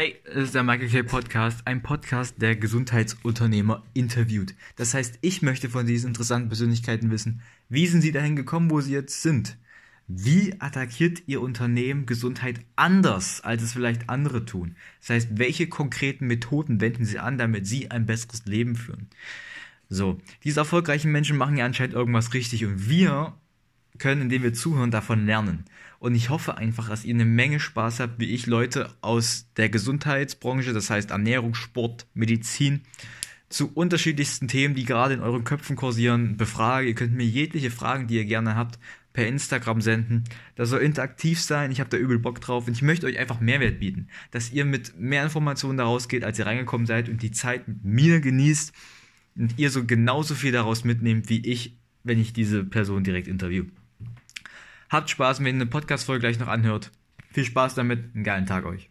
Hey, es ist der Michael K. Podcast, ein Podcast, der Gesundheitsunternehmer interviewt. Das heißt, ich möchte von diesen interessanten Persönlichkeiten wissen, wie sind sie dahin gekommen, wo sie jetzt sind? Wie attackiert ihr Unternehmen Gesundheit anders, als es vielleicht andere tun? Das heißt, welche konkreten Methoden wenden sie an, damit sie ein besseres Leben führen? So, diese erfolgreichen Menschen machen ja anscheinend irgendwas richtig und wir können, indem wir zuhören, davon lernen. Und ich hoffe einfach, dass ihr eine Menge Spaß habt, wie ich Leute aus der Gesundheitsbranche, das heißt Ernährung, Sport, Medizin, zu unterschiedlichsten Themen, die gerade in euren Köpfen kursieren, befrage. Ihr könnt mir jegliche Fragen, die ihr gerne habt, per Instagram senden. Das soll interaktiv sein. Ich habe da übel Bock drauf und ich möchte euch einfach Mehrwert bieten, dass ihr mit mehr Informationen daraus geht, als ihr reingekommen seid und die Zeit mit mir genießt und ihr so genauso viel daraus mitnehmt wie ich, wenn ich diese Person direkt interview. Habt Spaß, wenn ihr eine Podcast-Folge gleich noch anhört. Viel Spaß damit, einen geilen Tag euch.